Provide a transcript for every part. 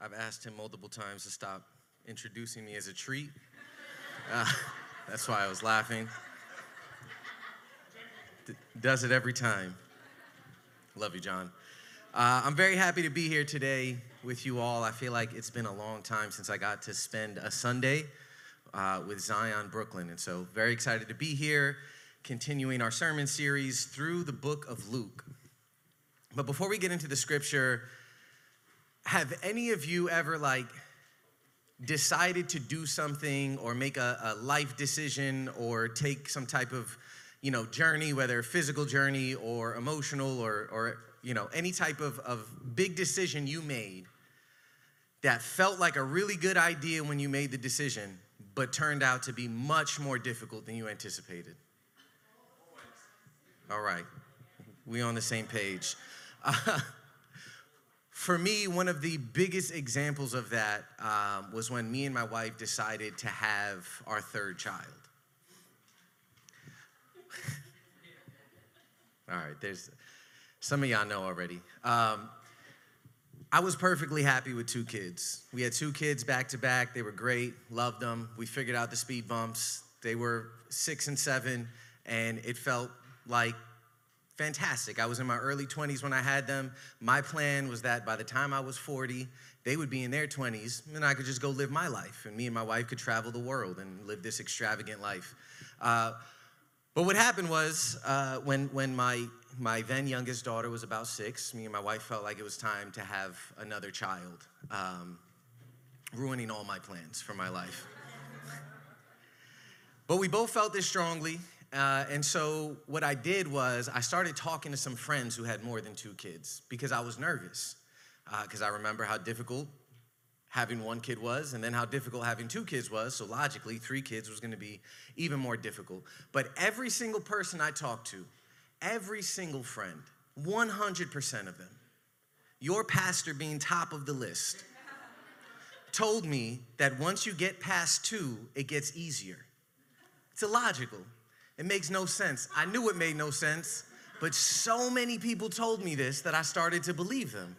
I've asked him multiple times to stop introducing me as a treat. Uh, that's why I was laughing. D- does it every time. Love you, John. Uh, I'm very happy to be here today with you all. I feel like it's been a long time since I got to spend a Sunday uh, with Zion Brooklyn. And so, very excited to be here, continuing our sermon series through the book of Luke. But before we get into the scripture, have any of you ever like decided to do something or make a, a, life decision or take some type of you know journey whether physical journey or emotional or or you know any type of, of big decision you made that felt like a really good idea when you made the decision but turned out to be much more difficult than you anticipated? All right. We on the same page. uh, For me, one of the biggest examples of that um, was when me and my wife decided to have our third child. All right, there's some of y'all know already. Um, I was perfectly happy with two kids. We had two kids back to back. They were great, loved them. We figured out the speed bumps. They were six and seven, and it felt like fantastic. I was in my early 20s when I had them. My plan was that by the time I was 40, they would be in their 20s, and I could just go live my life, and me and my wife could travel the world and live this extravagant life. Uh, but what happened was uh, when, when my, my then youngest daughter was about six, me and my wife felt like it was time to have another child, um, ruining all my plans for my life. but we both felt this strongly, uh, and so what I did was I started talking to some friends who had more than two kids because I was nervous. Because uh, I remember how difficult having one kid was, and then how difficult having two kids was. So logically, three kids was going to be even more difficult. But every single person I talked to, every single friend, 100% of them, your pastor being top of the list, told me that once you get past two, it gets easier. It's illogical. It makes no sense. I knew it made no sense, but so many people told me this that I started to believe them.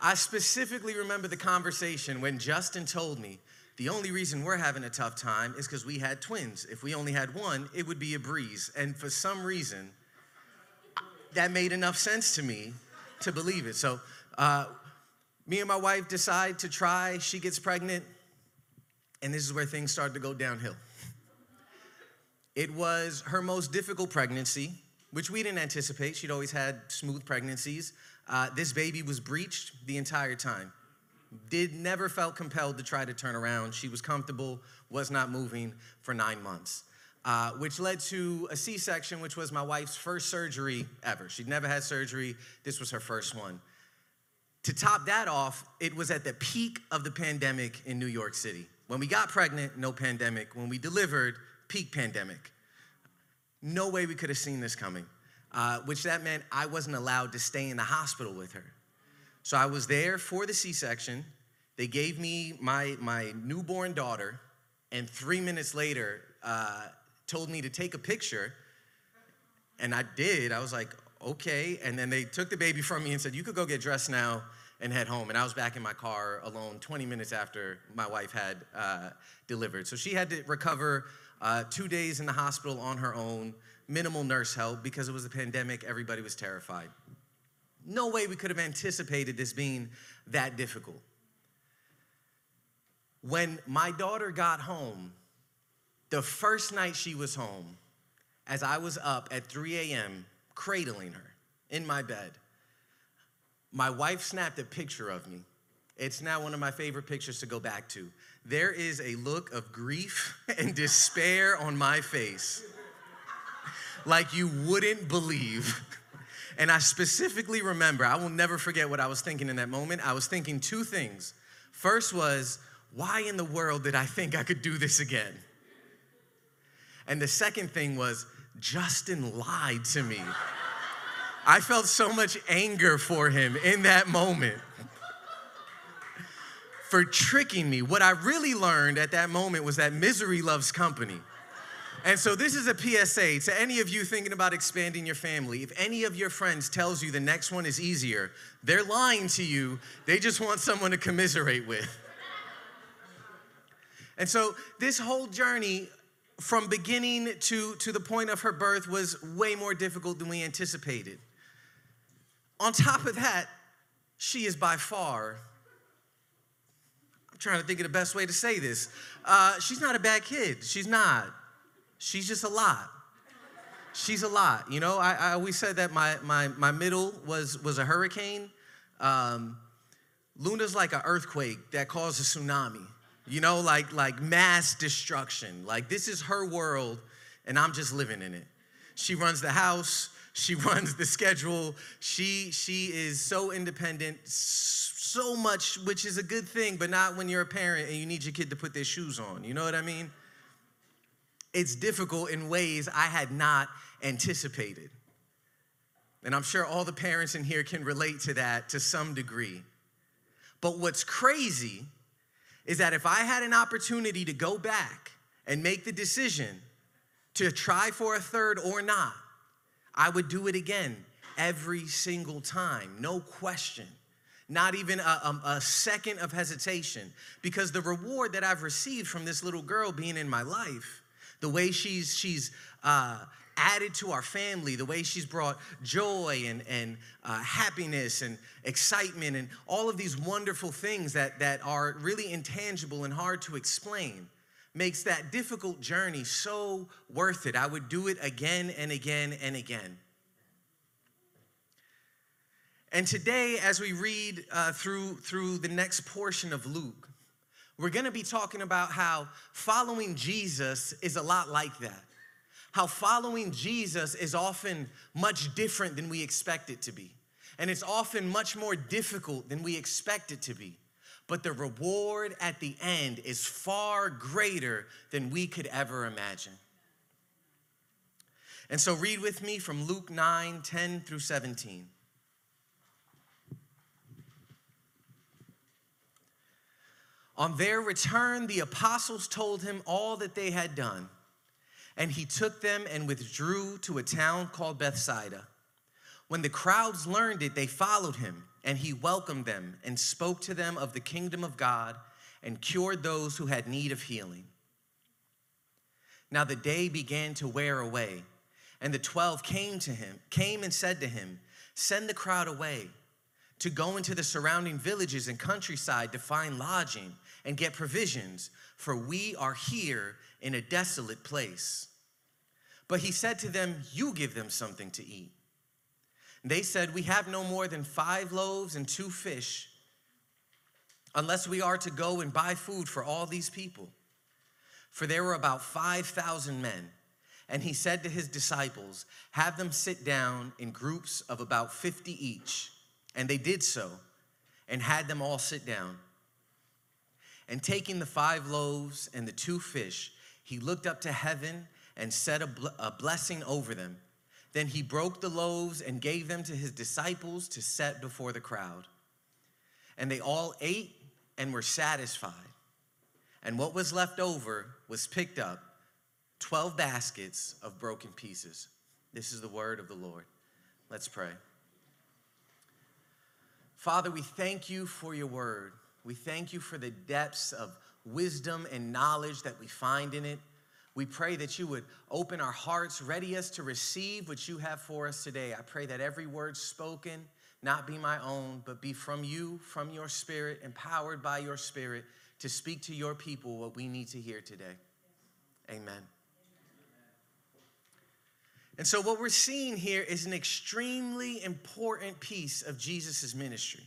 I specifically remember the conversation when Justin told me the only reason we're having a tough time is because we had twins. If we only had one, it would be a breeze. And for some reason, that made enough sense to me to believe it. So, uh, me and my wife decide to try. She gets pregnant, and this is where things start to go downhill. It was her most difficult pregnancy, which we didn't anticipate. She'd always had smooth pregnancies. Uh, this baby was breached the entire time. Did never felt compelled to try to turn around. She was comfortable, was not moving for nine months, uh, which led to a C-section, which was my wife's first surgery ever. She'd never had surgery. This was her first one. To top that off, it was at the peak of the pandemic in New York City. When we got pregnant, no pandemic. When we delivered, peak pandemic. No way we could have seen this coming, uh, which that meant I wasn't allowed to stay in the hospital with her. So I was there for the C section. They gave me my, my newborn daughter, and three minutes later, uh, told me to take a picture. And I did. I was like, okay. And then they took the baby from me and said, you could go get dressed now and head home. And I was back in my car alone 20 minutes after my wife had uh, delivered. So she had to recover uh, two days in the hospital on her own, minimal nurse help because it was a pandemic, everybody was terrified. No way we could have anticipated this being that difficult. When my daughter got home, the first night she was home, as I was up at 3 a.m., cradling her in my bed, my wife snapped a picture of me. It's now one of my favorite pictures to go back to there is a look of grief and despair on my face like you wouldn't believe. And I specifically remember, I will never forget what I was thinking in that moment. I was thinking two things. First was, why in the world did I think I could do this again? And the second thing was, Justin lied to me. I felt so much anger for him in that moment for tricking me. What I really learned at that moment was that misery loves company. And so this is a PSA to any of you thinking about expanding your family. If any of your friends tells you the next one is easier, they're lying to you. They just want someone to commiserate with. And so this whole journey from beginning to, to the point of her birth was way more difficult than we anticipated. On top of that, she is by far, trying to think of the best way to say this. Uh, she's not a bad kid. She's not. She's just a lot. She's a lot. You know, I, I always said that my, my, my middle was, was a hurricane. Um, Luna's like an earthquake that caused a tsunami you know, like like mass destruction. Like this is her world, and I'm just living in it. She runs the house. She runs the schedule. She she is so independent, much, which is a good thing, but not when you're a parent and you need your kid to put their shoes on. You know what I mean? It's difficult in ways I had not anticipated. And I'm sure all the parents in here can relate to that to some degree. But what's crazy is that if I had an opportunity to go back and make the decision to try for a third or not, I would do it again every single time, no question. Not even a, a, a, second of hesitation, because the reward that I've received from this little girl being in my life, the way she's she's uh, added to our family, the way she's brought joy and, and uh, happiness and excitement and all of these wonderful things that, that are really intangible and hard to explain makes that difficult journey so worth it. I would do it again and again and again. And today, as we read uh, through, through the next portion of Luke, we're gonna be talking about how following Jesus is a lot like that how following Jesus is often much different than we expect it to be. And it's often much more difficult than we expect it to be. But the reward at the end is far greater than we could ever imagine. And so, read with me from Luke 9 10 through 17. On their return, the apostles told him all that they had done. And he took them and withdrew to a town called Bethsaida. When the crowds learned it, they followed him, and he welcomed them and spoke to them of the kingdom of God and cured those who had need of healing. Now the day began to wear away, and the 12 came to him, came and said to him, "Send the crowd away to go into the surrounding villages and countryside to find lodging and get provisions, for we are here in a desolate place. But he said to them, You give them something to eat. They said, We have no more than five loaves and two fish, unless we are to go and buy food for all these people. For there were about 5,000 men. And he said to his disciples, Have them sit down in groups of about 50 each. And they did so, and had them all sit down. And taking the five loaves and the two fish, he looked up to heaven and said a, bl- a blessing over them. Then he broke the loaves and gave them to his disciples to set before the crowd. And they all ate and were satisfied. And what was left over was picked up 12 baskets of broken pieces. This is the word of the Lord. Let's pray. Father, we thank you for your word. We thank you for the depths of wisdom and knowledge that we find in it. We pray that you would open our hearts, ready us to receive what you have for us today. I pray that every word spoken not be my own, but be from you, from your spirit, empowered by your spirit to speak to your people what we need to hear today. Amen. And so, what we're seeing here is an extremely important piece of Jesus' ministry.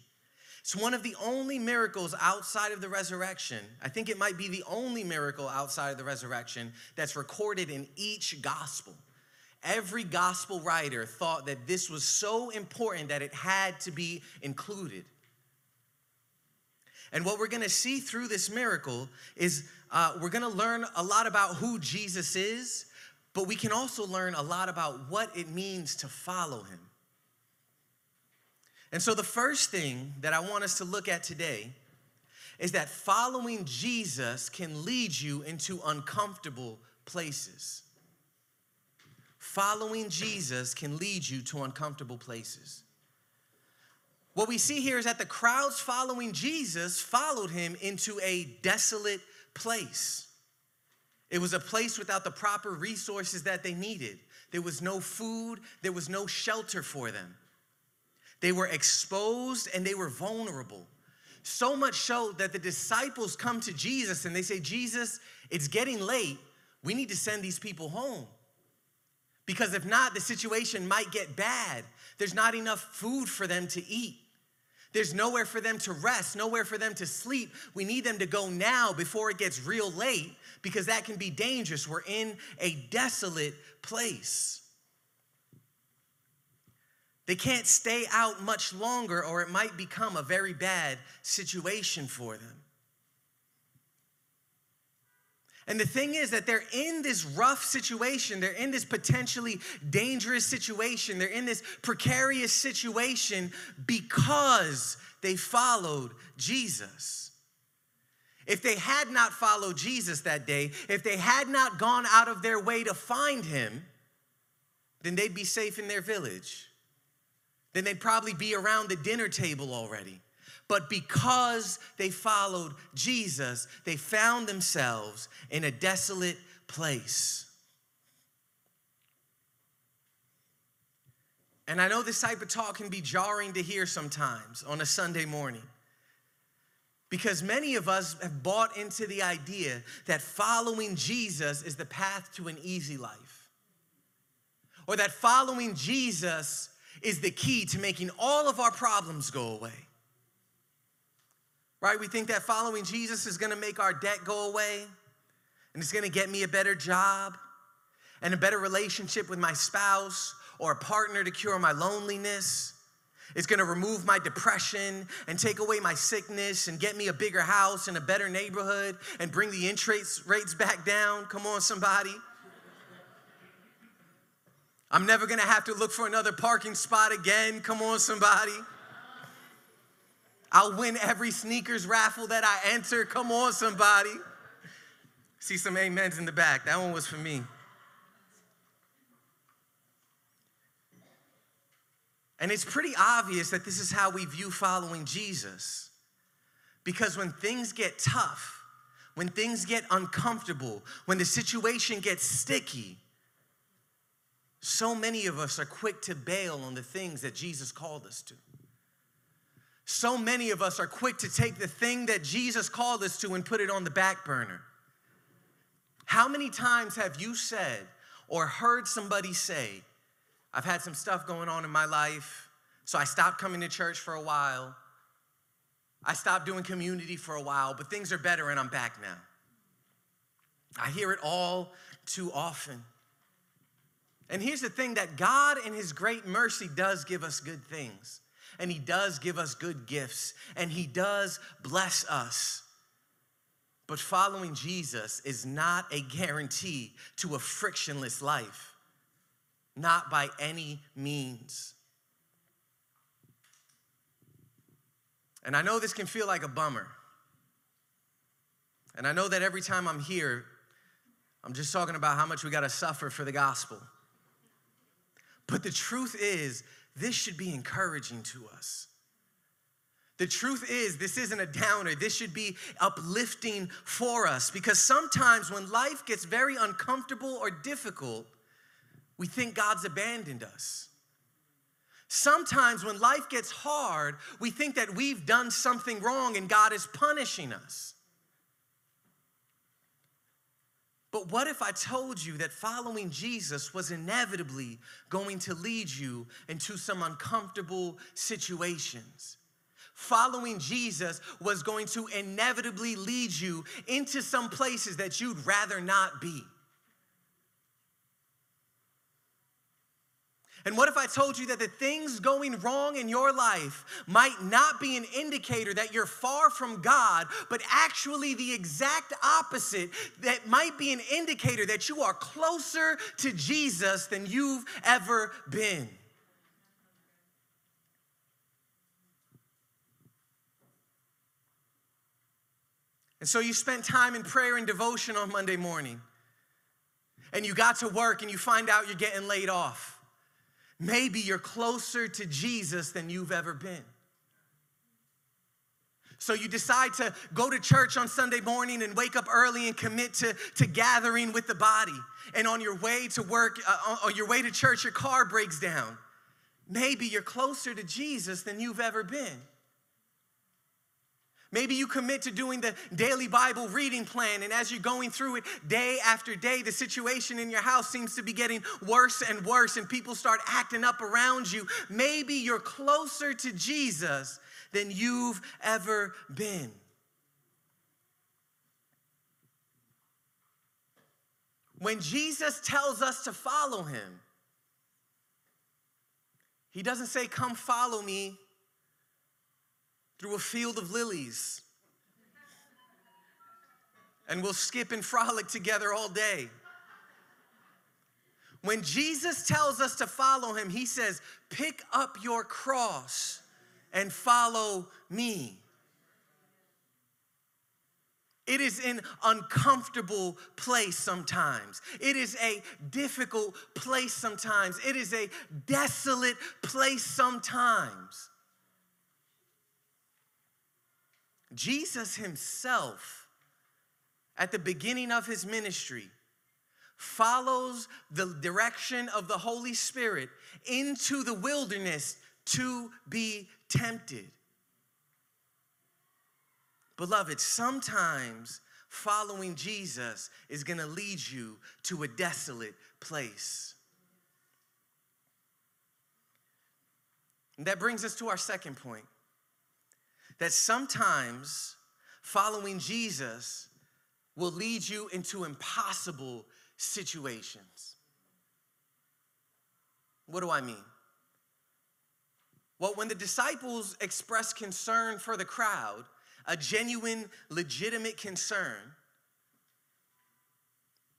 It's one of the only miracles outside of the resurrection. I think it might be the only miracle outside of the resurrection that's recorded in each gospel. Every gospel writer thought that this was so important that it had to be included. And what we're gonna see through this miracle is uh, we're gonna learn a lot about who Jesus is, but we can also learn a lot about what it means to follow him. And so, the first thing that I want us to look at today is that following Jesus can lead you into uncomfortable places. following Jesus can lead you to uncomfortable places. What we see here is that the crowds following Jesus followed him into a desolate place. It was a place without the proper resources that they needed. There was no food, there was no shelter for them. They were exposed and they were vulnerable. So much so that the disciples come to Jesus and they say, Jesus, it's getting late. We need to send these people home. Because if not, the situation might get bad. There's not enough food for them to eat. There's nowhere for them to rest, nowhere for them to sleep. We need them to go now before it gets real late because that can be dangerous. We're in a desolate place. They can't stay out much longer, or it might become a very bad situation for them. And the thing is that they're in this rough situation, they're in this potentially dangerous situation, they're in this precarious situation because they followed Jesus. If they had not followed Jesus that day, if they had not gone out of their way to find him, then they'd be safe in their village. Then they'd probably be around the dinner table already. But because they followed Jesus, they found themselves in a desolate place. And I know this type of talk can be jarring to hear sometimes on a Sunday morning. Because many of us have bought into the idea that following Jesus is the path to an easy life. Or that following Jesus is the key to making all of our problems go away right? We think that following Jesus is gonna make our debt go away and it's gonna get me a better job and a better relationship with my spouse or a partner to cure my loneliness. It's gonna remove my depression and take away my sickness and get me a bigger house and a better neighborhood and bring the interest rates back down. Come on, somebody. I'm never gonna have to look for another parking spot again. Come on, somebody. I'll win every sneakers raffle that I enter. Come on, somebody. See some amens in the back. That one was for me. And it's pretty obvious that this is how we view following Jesus. Because when things get tough, when things get uncomfortable, when the situation gets sticky, so many of us are quick to bail on the things that Jesus called us to. So many of us are quick to take the thing that Jesus called us to and put it on the back burner. How many times have you said or heard somebody say, I've had some stuff going on in my life, so I stopped coming to church for a while. I stopped doing community for a while, but things are better and I'm back now. I hear it all too often. And here's the thing that God, in His great mercy, does give us good things and He does give us good gifts, and He does bless us. But following Jesus is not a guarantee to a frictionless life, not by any means. And I know this can feel like a bummer. And I know that every time I'm here, I'm just talking about how much we got to suffer for the gospel. But the truth is, this should be encouraging to us. The truth is, this isn't a downer. This should be uplifting for us because sometimes when life gets very uncomfortable or difficult, we think God's abandoned us. Sometimes when life gets hard, we think that we've done something wrong and God is punishing us. But what if I told you that following Jesus was inevitably going to lead you into some uncomfortable situations? Following Jesus was going to inevitably lead you into some places that you'd rather not be. And what if I told you that the things going wrong in your life might not be an indicator that you're far from God, but actually the exact opposite, that might be an indicator that you are closer to Jesus than you've ever been? And so you spent time in prayer and devotion on Monday morning. and you got to work and you find out you're getting laid off. Maybe you're closer to Jesus than you've ever been. So you decide to go to church on Sunday morning and wake up early and commit to, to gathering with the body. And on your way to work, uh, on your way to church, your car breaks down. Maybe you're closer to Jesus than you've ever been. Maybe you commit to doing the daily Bible reading plan, and as you're going through it day after day, the situation in your house seems to be getting worse and worse, and people start acting up around you. Maybe you're closer to Jesus than you've ever been. When Jesus tells us to follow him, he doesn't say, Come follow me through a field of lilies. And we'll skip and frolic together all day. When Jesus tells us to follow him, he says, Pick up your cross and follow me. It is an uncomfortable place sometimes. It is a difficult place sometimes. It is a desolate place sometimes. Jesus himself, at the beginning of his ministry, follows the direction of the Holy Spirit into the wilderness to be tempted. Beloved, sometimes following Jesus is going to lead you to a desolate place. And that brings us to our second point that sometimes following Jesus will lead you into impossible situations. What do I mean? Well, when the disciples express concern for the crowd, a genuine, legitimate concern,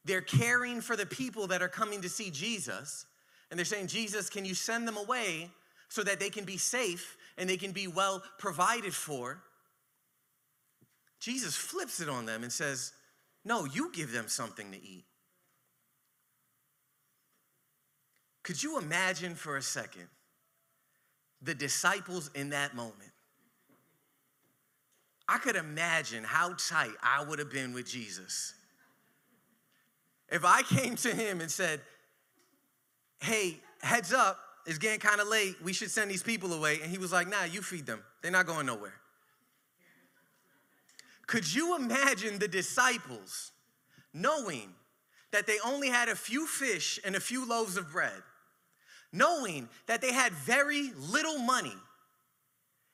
they're caring for the people that are coming to see Jesus. And they're saying, Jesus, can you send them away so that they can be safe and they can be well provided for? Jesus flips it on them and says, No, you give them something to eat. Could you imagine for a second the disciples in that moment. I could imagine how tight I would have been with Jesus. If I came to him and said, Hey, heads up, it's getting kind of late. We should send these people away. And he was like, Nah, you feed them. They're not going nowhere. Could you imagine the disciples knowing that they only had a few fish and a few loaves of bread? knowing that they had very little money,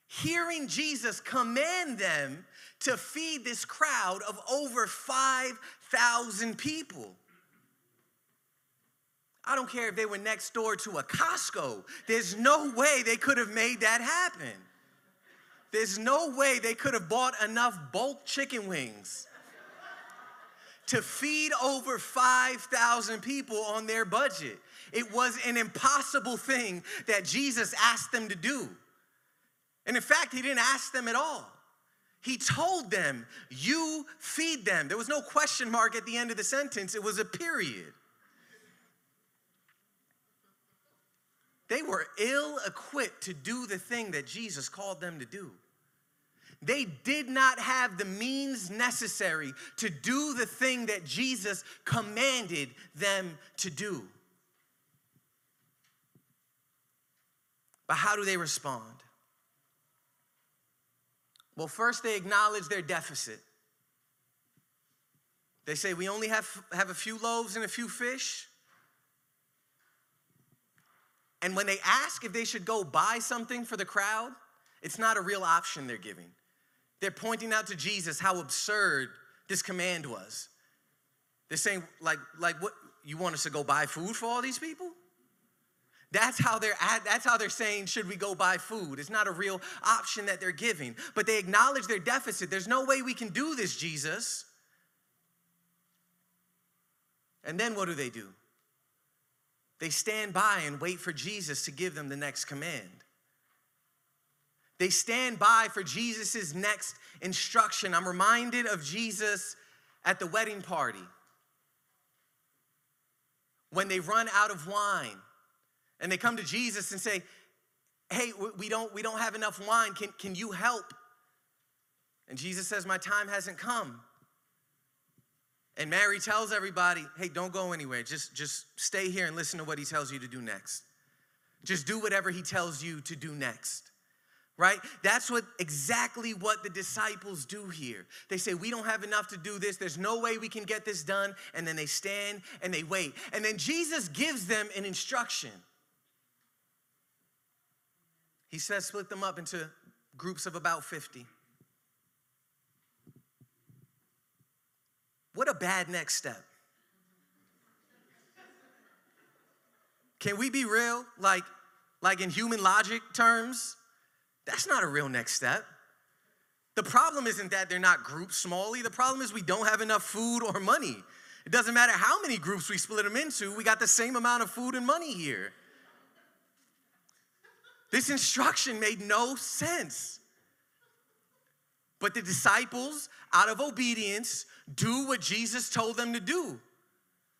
hearing Jesus command them to feed this crowd of over 5,000 people. I don't care if they were next door to a Costco. There's no way they could have made that happen. There's no way they could have bought enough bulk chicken wings to feed over 5,000 people on their budget. It was an impossible thing that Jesus asked them to do. And in fact, he didn't ask them at all. He told them, You feed them. There was no question mark at the end of the sentence, it was a period. They were ill equipped to do the thing that Jesus called them to do. They did not have the means necessary to do the thing that Jesus commanded them to do. But how do they respond? Well, first they acknowledge their deficit. They say, We only have, have a few loaves and a few fish. And when they ask if they should go buy something for the crowd, it's not a real option they're giving. They're pointing out to Jesus how absurd this command was. They're saying, like, like what you want us to go buy food for all these people? That's how they're at, that's how they're saying, should we go buy food? It's not a real option that they're giving. But they acknowledge their deficit. There's no way we can do this, Jesus. And then what do they do? They stand by and wait for Jesus to give them the next command. They stand by for Jesus' next instruction. I'm reminded of Jesus at the wedding party. when they run out of wine and they come to Jesus and say, Hey, we don't, we don't have enough wine. Can, can you help? And Jesus says, My time hasn't come. And Mary tells everybody, Hey, don't go anywhere. Just, just stay here and listen to what he tells you to do next. Just do whatever he tells you to do next right? That's what exactly what the disciples do here. They say, We don't have enough to do this. There's no way we can get this done. And then they stand and they wait. And then Jesus gives them an instruction. He says, Split them up into groups of about 50. What a bad next step. Can we be real? Like, like in human logic terms, that's not a real next step. The problem isn't that they're not grouped smally. The problem is we don't have enough food or money. It doesn't matter how many groups we split them into, we got the same amount of food and money here. This instruction made no sense. But the disciples, out of obedience, do what Jesus told them to do.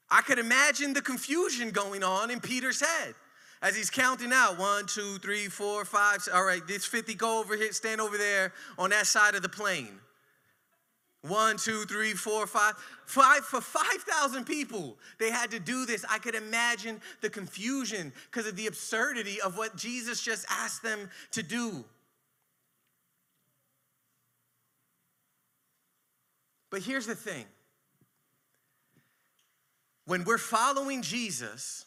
I could imagine the confusion going on in Peter's head as he's counting out one, two, three, four, five. All right, this 50, go over here, stand over there on that side of the plain. One, two, three, four, five. Five for 5,000 people. They had to do this. I could imagine the confusion because of the absurdity of what Jesus just asked them to do. But here's the thing when we're following Jesus,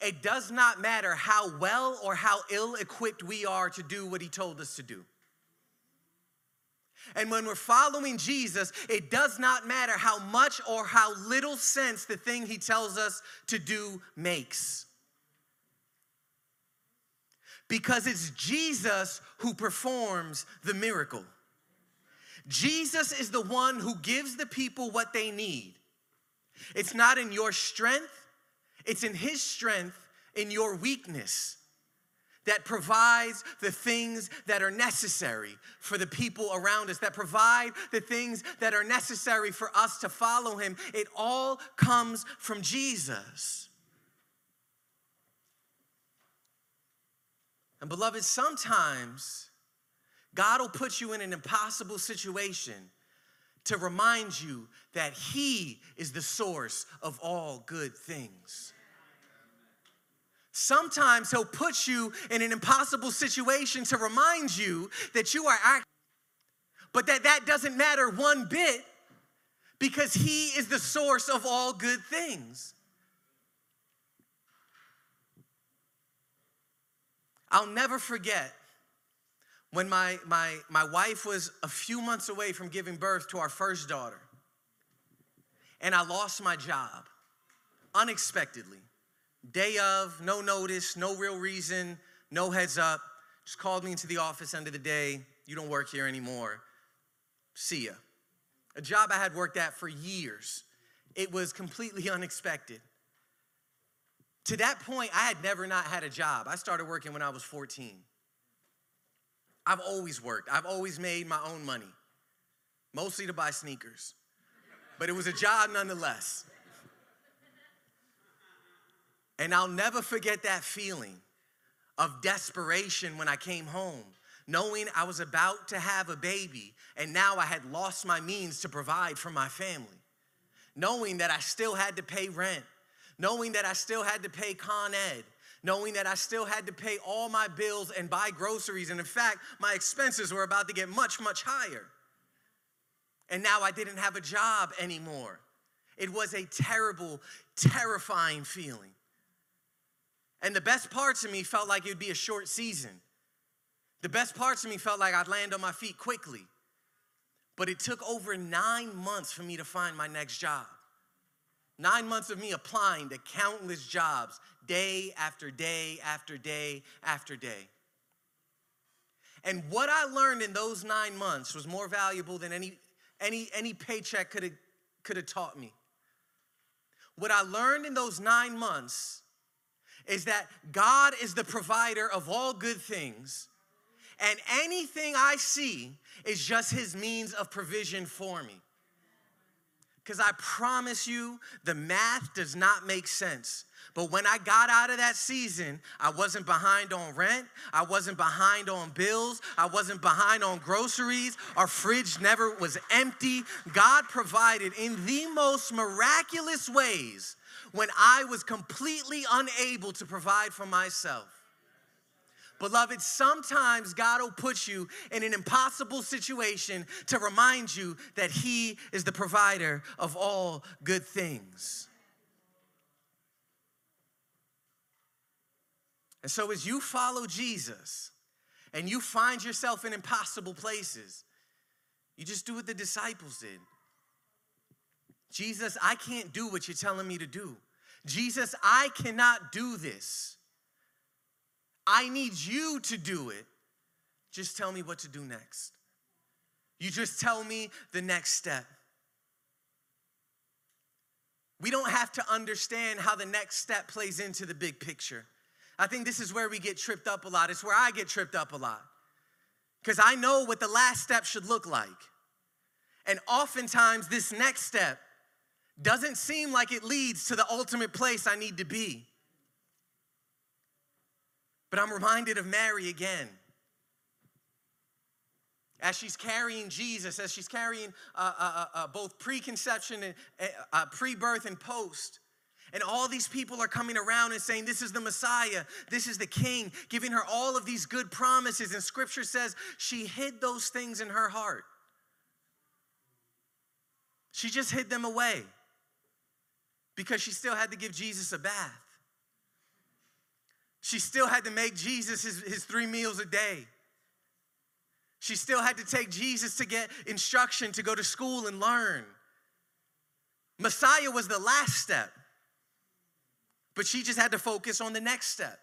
it does not matter how well or how ill equipped we are to do what he told us to do. And when we're following Jesus, it does not matter how much or how little sense the thing he tells us to do makes. Because it's Jesus who performs the miracle. Jesus is the one who gives the people what they need. It's not in your strength, it's in His strength, in your weakness, that provides the things that are necessary for the people around us, that provide the things that are necessary for us to follow Him. It all comes from Jesus. And, beloved, sometimes God will put you in an impossible situation to remind you that He is the source of all good things. Sometimes He'll put you in an impossible situation to remind you that you are act, but that that doesn't matter one bit because He is the source of all good things. I'll never forget when my, my, my wife was a few months away from giving birth to our first daughter, and I lost my job unexpectedly. Day of, no notice, no real reason, no heads up. Just called me into the office end of the day. You don't work here anymore. See ya. A job I had worked at for years. It was completely unexpected. To that point, I had never not had a job. I started working when I was 14. I've always worked. I've always made my own money, mostly to buy sneakers. But it was a job nonetheless. And I'll never forget that feeling of desperation when I came home, knowing I was about to have a baby and now I had lost my means to provide for my family, knowing that I still had to pay rent, knowing that I still had to pay Con Ed, knowing that I still had to pay all my bills and buy groceries. And in fact, my expenses were about to get much, much higher. And now I didn't have a job anymore. It was a terrible, terrifying feeling. And the best parts of me felt like it would be a short season. The best parts of me felt like I'd land on my feet quickly. But it took over nine months for me to find my next job. Nine months of me applying to countless jobs, day after day after day after day. And what I learned in those nine months was more valuable than any, any, any paycheck could have, could have taught me. What I learned in those nine months is that God is the provider of all good things, and anything I see is just his means of provision for me. Because I promise you, the math does not make sense. But when I got out of that season, I wasn't behind on rent. I wasn't behind on bills. I wasn't behind on groceries. Our fridge never was empty. God provided in the most miraculous ways when I was completely unable to provide for myself. Beloved, sometimes God will put you in an impossible situation to remind you that He is the provider of all good things. And so, as you follow Jesus and you find yourself in impossible places, you just do what the disciples did. Jesus, I can't do what you're telling me to do. Jesus, I cannot do this. I need you to do it. Just tell me what to do next. You just tell me the next step. We don't have to understand how the next step plays into the big picture. I think this is where we get tripped up a lot. It's where I get tripped up a lot. Because I know what the last step should look like. And oftentimes, this next step doesn't seem like it leads to the ultimate place I need to be. But I'm reminded of Mary again. As she's carrying Jesus, as she's carrying uh, uh, uh, uh both preconception and uh, uh, pre birth and post, and all these people are coming around and saying, This is the Messiah, this is the King, giving her all of these good promises. And scripture says she hid those things in her heart. She just hid them away because she still had to give Jesus a bath. She still had to make Jesus his, his three meals a day. She still had to take Jesus to get instruction to go to school and learn. Messiah was the last step, but she just had to focus on the next step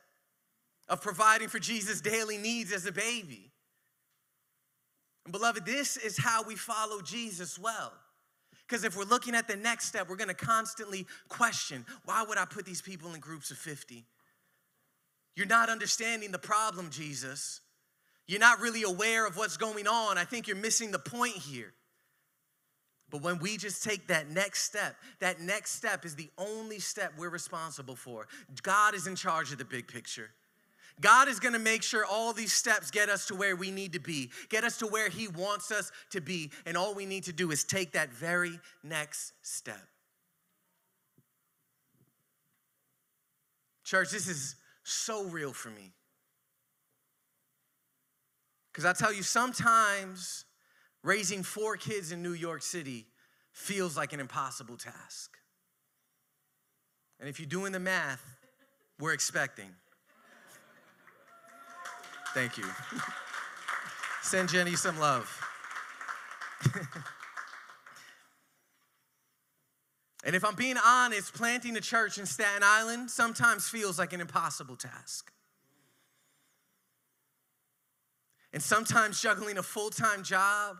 of providing for Jesus' daily needs as a baby. And beloved, this is how we follow Jesus well. Because if we're looking at the next step, we're gonna constantly question why would I put these people in groups of 50? You're not understanding the problem, Jesus. You're not really aware of what's going on. I think you're missing the point here. But when we just take that next step, that next step is the only step we're responsible for. God is in charge of the big picture. God is gonna make sure all these steps get us to where we need to be, get us to where He wants us to be. And all we need to do is take that very next step. Church, this is so real for me. Because I tell you, sometimes raising four kids in New York City feels like an impossible task. And if you're doing the math, we're expecting. Thank you. Send Jenny some love. And if I'm being honest, planting a church in Staten Island sometimes feels like an impossible task. And sometimes juggling a full time job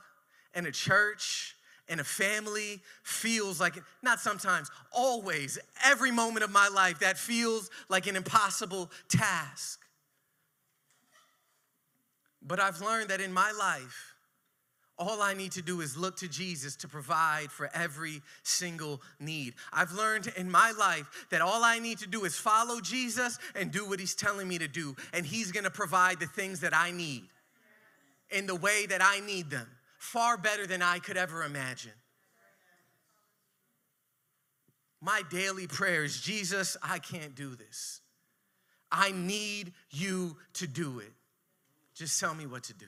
and a church and a family feels like, not sometimes, always, every moment of my life, that feels like an impossible task. But I've learned that in my life, all I need to do is look to Jesus to provide for every single need. I've learned in my life that all I need to do is follow Jesus and do what he's telling me to do, and he's gonna provide the things that I need in the way that I need them, far better than I could ever imagine. My daily prayer is Jesus, I can't do this. I need you to do it. Just tell me what to do.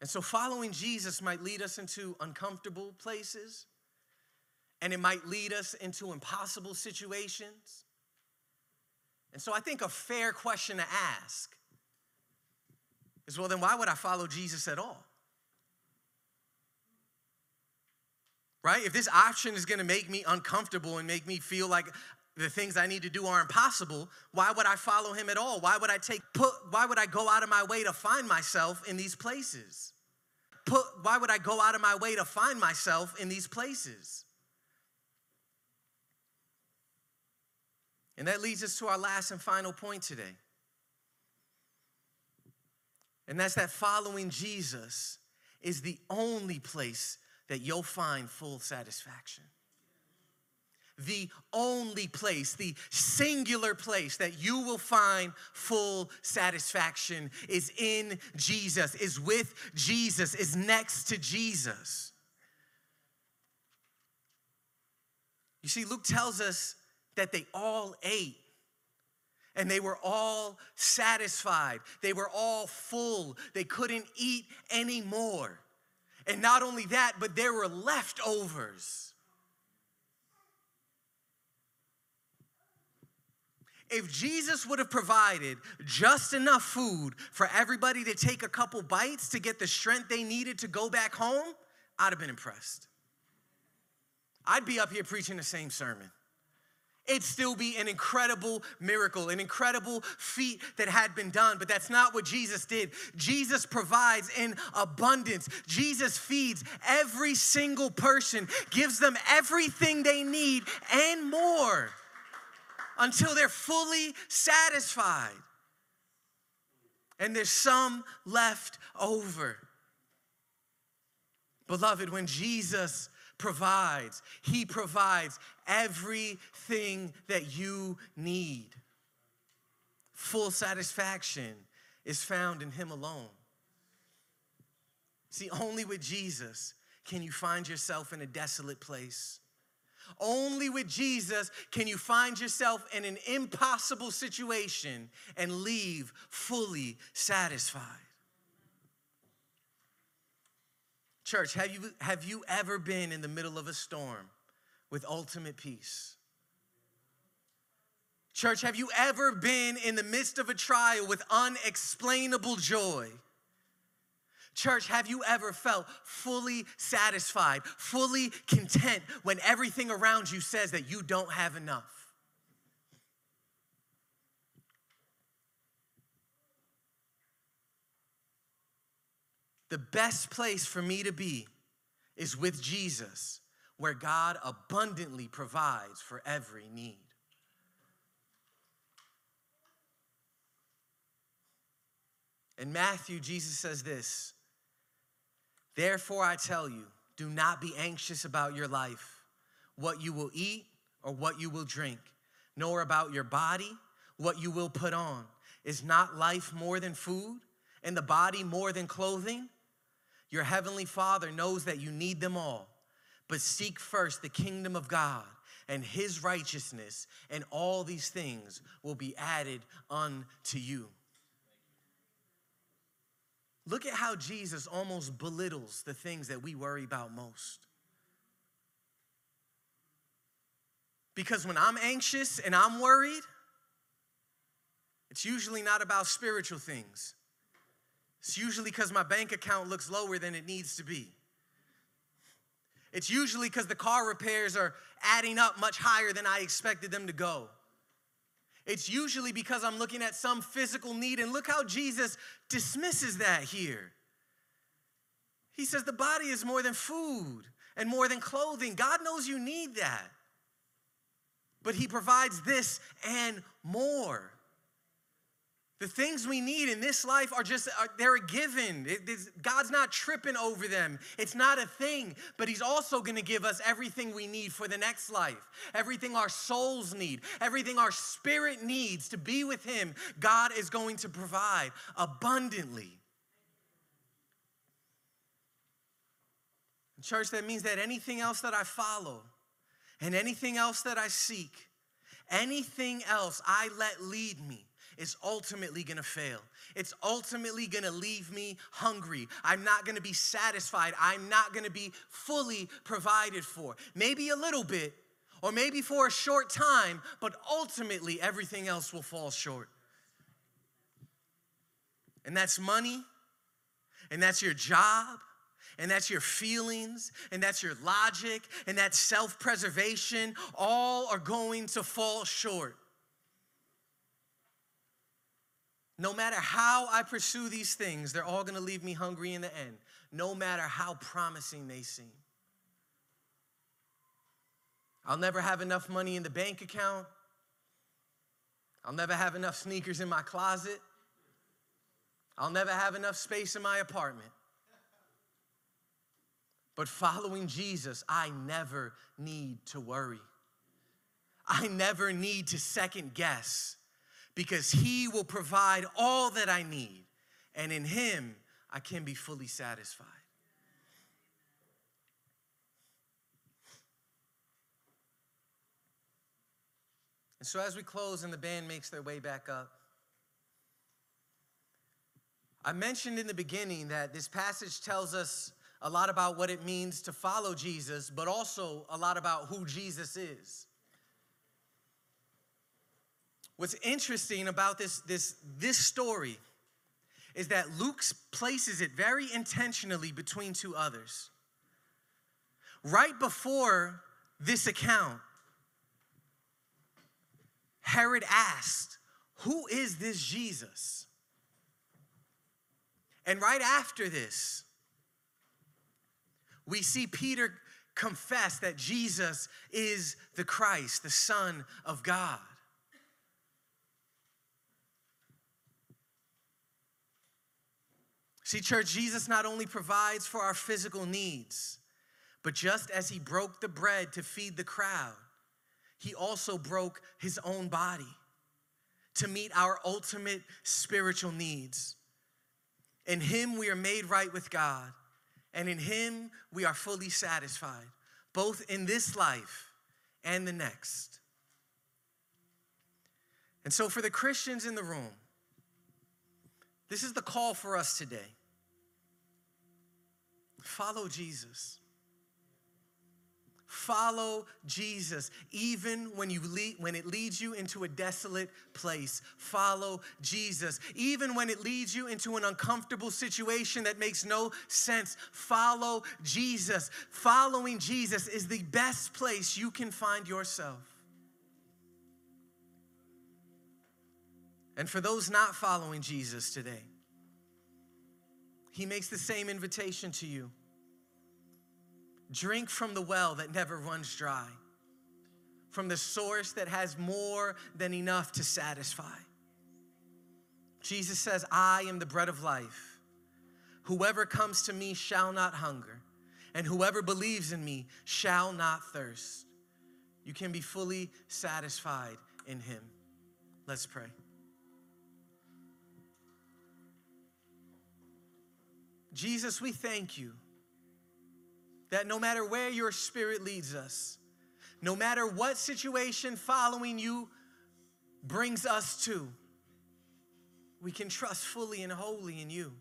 And so following Jesus might lead us into uncomfortable places, and it might lead us into impossible situations. And so I think a fair question to ask is well, then why would I follow Jesus at all? Right? If this option is gonna make me uncomfortable and make me feel like the things I need to do are impossible, why would I follow him at all? Why would I take put why would I go out of my way to find myself in these places? put, why would I go out of my way to find myself in these places? And that leads us to our last and final point today. And that's that following Jesus is the only place that you'll find full satisfaction. The only place, the singular place that you will find full satisfaction is in Jesus, is with Jesus, is next to Jesus. You see, Luke tells us that they all ate and they were all satisfied. They were all full. They couldn't eat anymore. And not only that, but there were leftovers. If Jesus would have provided just enough food for everybody to take a couple bites to get the strength they needed to go back home, I'd have been impressed. I'd be up here preaching the same sermon it'd still be an incredible miracle, an incredible feat that had been done. But that's not what Jesus did. Jesus provides in abundance. Jesus feeds every single person, gives them everything they need and more until they're fully satisfied. And there's some left over. Beloved, when Jesus provides. He provides everything that you need. Full satisfaction is found in Him alone. See, only with Jesus can you find yourself in a desolate place. Only with Jesus can you find yourself in an impossible situation and leave fully satisfied. Church, have you, have you ever been in the middle of a storm with ultimate peace? Church, have you ever been in the midst of a trial with unexplainable joy? Church, have you ever felt fully satisfied, fully content when everything around you says that you don't have enough? The best place for me to be is with Jesus, where God abundantly provides for every need. In Matthew, Jesus says this Therefore, I tell you, do not be anxious about your life, what you will eat or what you will drink, nor about your body, what you will put on. Is not life more than food, and the body more than clothing? Your heavenly Father knows that you need them all. But seek first the kingdom of God and his righteousness, and all these things will be added unto you. Look at how Jesus almost belittles the things that we worry about most. Because when I'm anxious and I'm worried, it's usually not about spiritual things. It's usually because my bank account looks lower than it needs to be. It's usually because the car repairs are adding up much higher than I expected them to go. It's usually because I'm looking at some physical need, and look how Jesus dismisses that here. He says the body is more than food and more than clothing. God knows you need that. But He provides this and more. The things we need in this life are just, are, they're a given. It, God's not tripping over them. It's not a thing, but He's also gonna give us everything we need for the next life, everything our souls need, everything our spirit needs to be with Him. God is going to provide abundantly. Church, that means that anything else that I follow and anything else that I seek, anything else I let lead me, is ultimately gonna fail. It's ultimately gonna leave me hungry. I'm not gonna be satisfied. I'm not gonna be fully provided for. Maybe a little bit, or maybe for a short time, but ultimately everything else will fall short. And that's money, and that's your job, and that's your feelings, and that's your logic, and that's self preservation. All are going to fall short. No matter how I pursue these things, they're all gonna leave me hungry in the end, no matter how promising they seem. I'll never have enough money in the bank account. I'll never have enough sneakers in my closet. I'll never have enough space in my apartment. But following Jesus, I never need to worry. I never need to second guess because He will provide all that I need. And in Him, I can be fully satisfied. And so, as we close and the band makes their way back up, I mentioned in the beginning that this passage tells us a lot about what it means to follow Jesus, but also a lot about who Jesus is. What's interesting about this, this, this story is that Luke places it very intentionally between two others. Right before this account, Herod asked, Who is this Jesus? And right after this, we see Peter confess that Jesus is the Christ, the Son of God. See, church, Jesus not only provides for our physical needs, but just as he broke the bread to feed the crowd, he also broke his own body to meet our ultimate spiritual needs. In him, we are made right with God, and in him, we are fully satisfied, both in this life and the next. And so, for the Christians in the room, this is the call for us today. Follow Jesus. Follow Jesus, even when you lead, when it leads you into a desolate place. Follow Jesus, even when it leads you into an uncomfortable situation that makes no sense. Follow Jesus. Following Jesus is the best place you can find yourself. And for those not following Jesus today, he makes the same invitation to you. Drink from the well that never runs dry, from the source that has more than enough to satisfy. Jesus says, I am the bread of life. Whoever comes to me shall not hunger, and whoever believes in me shall not thirst. You can be fully satisfied in him. Let's pray. Jesus, we thank you that no matter where your spirit leads us, no matter what situation following you brings us to, we can trust fully and wholly in you,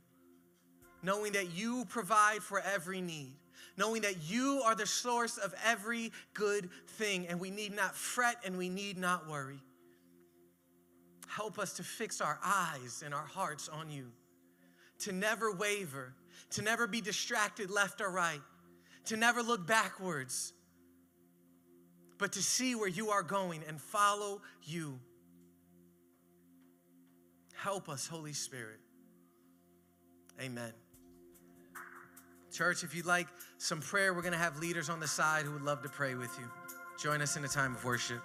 knowing that you provide for every need, knowing that you are the source of every good thing, and we need not fret and we need not worry. Help us to fix our eyes and our hearts on you, to never waver, to never be distracted left or right, to never look backwards, but to see where you are going and follow you. Help us, Holy Spirit. Amen. Church, if you'd like some prayer, we're going to have leaders on the side who would love to pray with you. Join us in a time of worship.